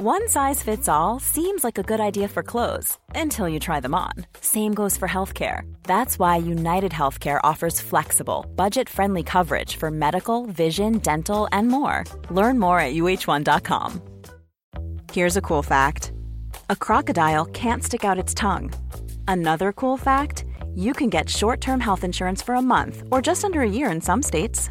One size fits all seems like a good idea for clothes until you try them on. Same goes for healthcare. That's why United Healthcare offers flexible, budget friendly coverage for medical, vision, dental, and more. Learn more at uhone.com. Here's a cool fact a crocodile can't stick out its tongue. Another cool fact you can get short term health insurance for a month or just under a year in some states.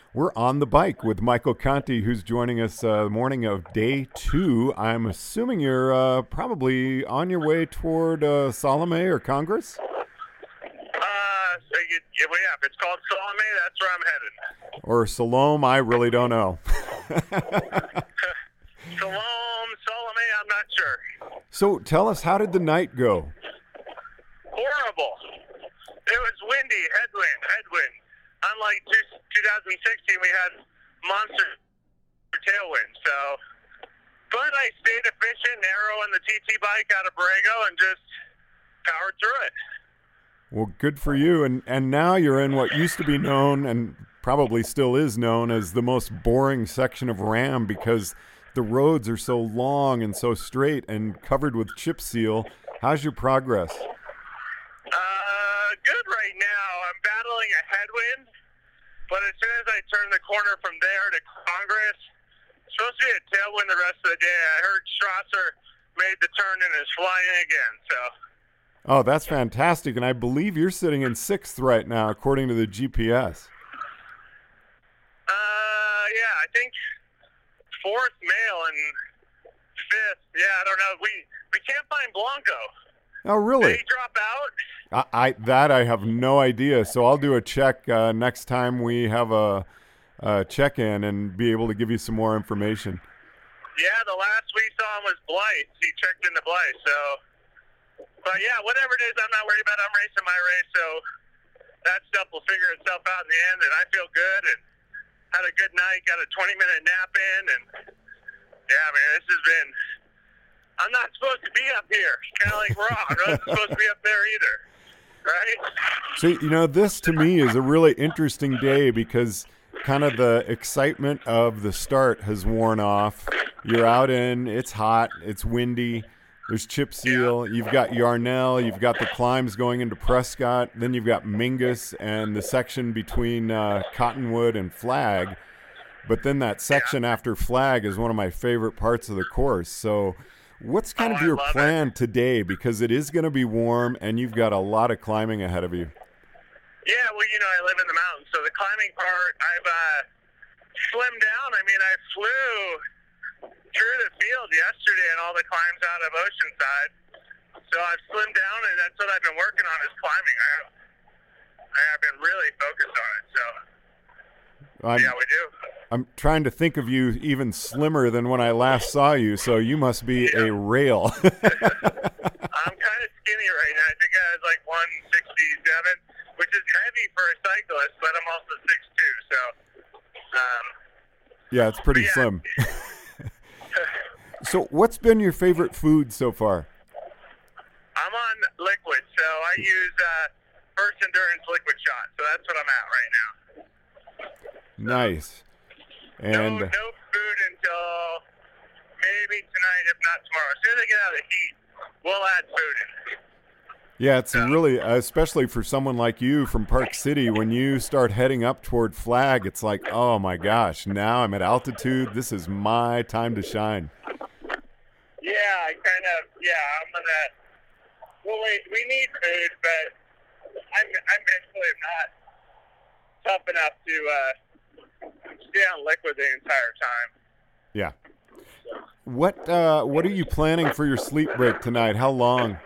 We're on the bike with Michael Conti, who's joining us uh, the morning of day two. I'm assuming you're uh, probably on your way toward uh, Salome or Congress. Uh, so you, yeah, well, yeah, if it's called Salome, that's where I'm headed. Or Salome, I really don't know. Salome, Salome, I'm not sure. so tell us, how did the night go? Horrible. It was windy, headwind, headwind. Unlike two, 2016, we had monster tailwind. So, but I stayed efficient, narrow on the TT bike out of Borrego, and just powered through it. Well, good for you. And and now you're in what used to be known and probably still is known as the most boring section of RAAM because the roads are so long and so straight and covered with chip seal. How's your progress? Uh, good right now. I'm battling a headwind, but as soon as I turn the corner from there to Congress, it's supposed to be a tailwind the rest of the day. I heard Strasser made the turn and is flying again. So, Oh, that's fantastic. And I believe you're sitting in sixth right now, according to the GPS. uh, yeah, I think fourth male and fifth. Yeah, I don't know. We we can't find Blanco. Oh, Did really? he drop out? I, I that I have no idea. So I'll do a check uh, next time we have a, a check in and be able to give you some more information. Yeah, the last we saw him was Blythe. He checked into Blythe. So, but yeah, whatever it is, I'm not worried about. I'm racing my race, so that stuff will figure itself out in the end. And I feel good and had a good night. Got a 20 minute nap in, and yeah, man, this has been. I'm not supposed to be up here. Kind of like Rock. I wasn't supposed to be up there either. Right? So you know, this to me is a really interesting day because kind of the excitement of the start has worn off. You're out in, it's hot, it's windy. There's chip seal. You've got Yarnell. You've got the climbs going into Prescott. Then you've got Mingus and the section between uh, Cottonwood and Flag. But then that section after Flag is one of my favorite parts of the course. So, what's kind Oh, of your love it. plan today? Because it is going to be warm and you've got a lot of climbing ahead of you. Yeah, well, you know, I live in the mountains, so the climbing part, I've uh, slimmed down. I mean, I flew through the field yesterday and all the climbs out of Oceanside. So I've slimmed down, and that's what I've been working on is climbing. I have, I have been really focused on it. So I'm, yeah, we do. I'm trying to think of you even slimmer than when I last saw you, so you must be a rail. I'm kind of skinny right now. I think I was like 167, which is heavy for a cyclist, but I'm also 6'2", so. Um, yeah, it's pretty Yeah. slim. so, what's been your favorite food so far? I'm on liquid, so I use uh, First Endurance Liquid Shot. So that's what I'm at right now. Nice. And no, no food until maybe tonight, if not tomorrow. As soon as I get out of the heat, we'll add food in. yeah, it's really, especially for someone like you from Park City, when you start heading up toward Flag, it's like, oh my gosh, now I'm at altitude. This is my time to shine. Yeah, I kind of, yeah, I'm gonna. Well, wait, we need food, but I'm, I'm mentally not tough enough to uh, on liquid the entire time. Yeah. What uh, What are you planning for your sleep break tonight? How long? Um,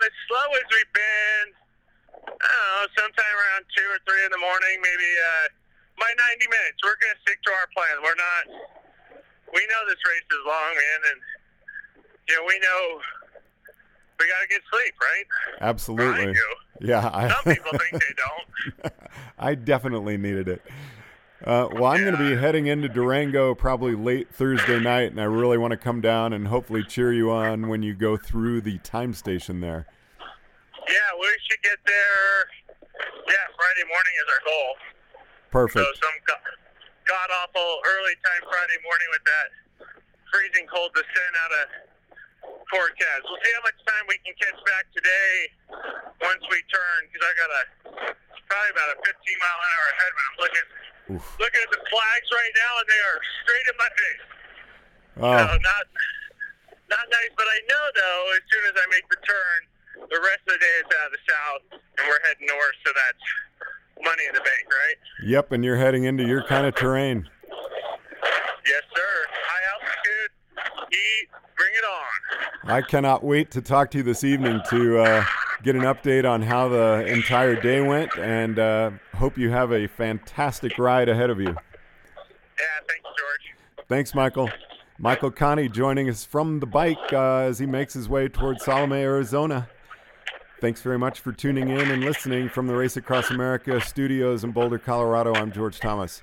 as slow as we've been, I don't know, sometime around two or three in the morning, maybe uh, by 90 minutes. We're gonna stick to our plan. We're not. We know this race is long, man, and you know we know we got to get sleep, right? Absolutely. Yeah. I, Some people think they don't. I definitely needed it. Uh, well, I'm going to be heading into Durango probably late Thursday night, and I really want to come down and hopefully cheer you on when you go through the time station there. Yeah, we should get there. Yeah, Friday morning is our goal. Perfect. So some god awful early time Friday morning with that freezing cold descent out of forecast. We'll see how much time we can catch back today once we turn, because I got a probably about a 15 mile an hour ahead when I'm looking Oof. looking at the flags right now, and they are straight in my face. Oh, So not not nice, but I know though, as soon as I make the turn, the rest of the day is out of the south, and we're heading north, so that's money in the bank, right? yep, and you're heading into your kind of terrain. Yes, sir. High altitude, heat, bring it on. I cannot wait to talk to you this evening to uh, get an update on how the entire day went, and uh, hope you have a fantastic ride ahead of you. Yeah, thanks, George. Thanks, Michael. Michael Conti joining us from the bike uh, as he makes his way towards Salome, Arizona. Thanks very much for tuning in and listening from the Race Across America studios in Boulder, Colorado. I'm George Thomas.